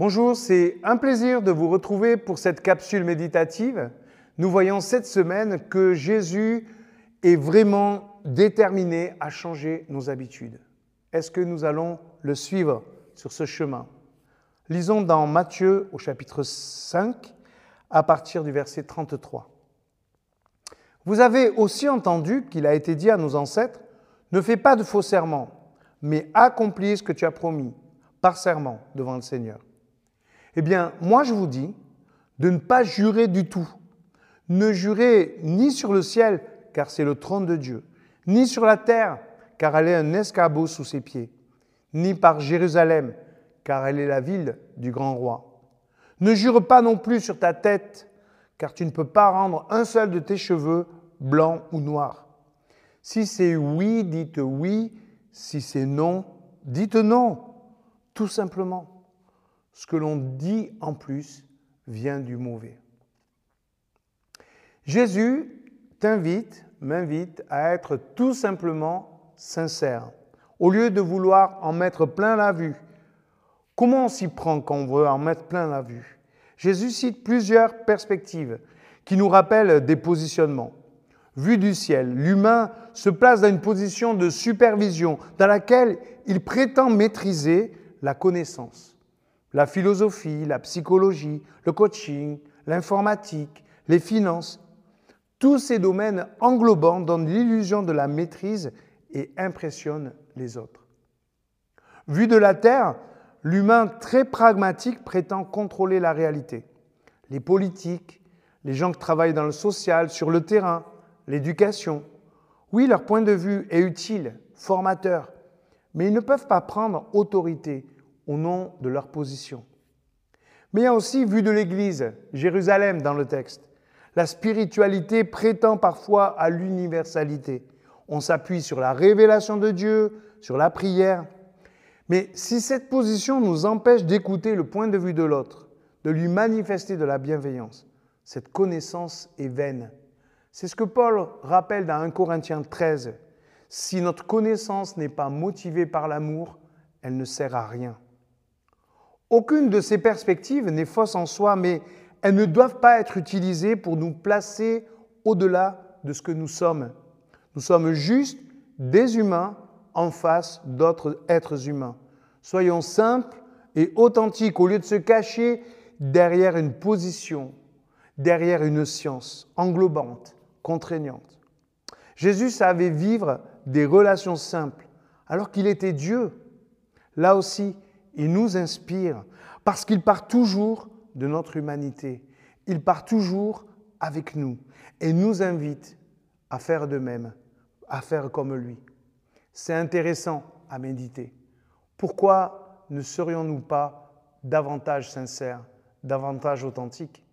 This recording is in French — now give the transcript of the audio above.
Bonjour, c'est un plaisir de vous retrouver pour cette capsule méditative. Nous voyons cette semaine que Jésus est vraiment déterminé à changer nos habitudes. Est-ce que nous allons le suivre sur ce chemin? Lisons dans Matthieu au chapitre 5 à partir du verset 33. Vous avez aussi entendu qu'il a été dit à nos ancêtres, ne fais pas de faux serments, mais accomplis ce que tu as promis par serment devant le Seigneur. Eh bien, moi je vous dis de ne pas jurer du tout. Ne jurez ni sur le ciel, car c'est le trône de Dieu, ni sur la terre, car elle est un escabeau sous ses pieds, ni par Jérusalem, car elle est la ville du grand roi. Ne jure pas non plus sur ta tête, car tu ne peux pas rendre un seul de tes cheveux blanc ou noir. Si c'est oui, dites oui, si c'est non, dites non, tout simplement ce que l'on dit en plus vient du mauvais. Jésus t'invite, m'invite à être tout simplement sincère. Au lieu de vouloir en mettre plein la vue, comment on s'y prend quand on veut en mettre plein la vue? Jésus cite plusieurs perspectives qui nous rappellent des positionnements. Vue du ciel, l'humain se place dans une position de supervision dans laquelle il prétend maîtriser la connaissance la philosophie, la psychologie, le coaching, l'informatique, les finances. Tous ces domaines englobants donnent l'illusion de la maîtrise et impressionnent les autres. Vu de la Terre, l'humain très pragmatique prétend contrôler la réalité. Les politiques, les gens qui travaillent dans le social, sur le terrain, l'éducation. Oui, leur point de vue est utile, formateur, mais ils ne peuvent pas prendre autorité au nom de leur position. Mais il y a aussi, vu de l'Église, Jérusalem dans le texte, la spiritualité prétend parfois à l'universalité. On s'appuie sur la révélation de Dieu, sur la prière. Mais si cette position nous empêche d'écouter le point de vue de l'autre, de lui manifester de la bienveillance, cette connaissance est vaine. C'est ce que Paul rappelle dans 1 Corinthiens 13. Si notre connaissance n'est pas motivée par l'amour, elle ne sert à rien. Aucune de ces perspectives n'est fausse en soi, mais elles ne doivent pas être utilisées pour nous placer au-delà de ce que nous sommes. Nous sommes juste des humains en face d'autres êtres humains. Soyons simples et authentiques au lieu de se cacher derrière une position, derrière une science englobante, contraignante. Jésus savait vivre des relations simples alors qu'il était Dieu. Là aussi, il nous inspire parce qu'il part toujours de notre humanité. Il part toujours avec nous et nous invite à faire de même, à faire comme lui. C'est intéressant à méditer. Pourquoi ne serions-nous pas davantage sincères, davantage authentiques?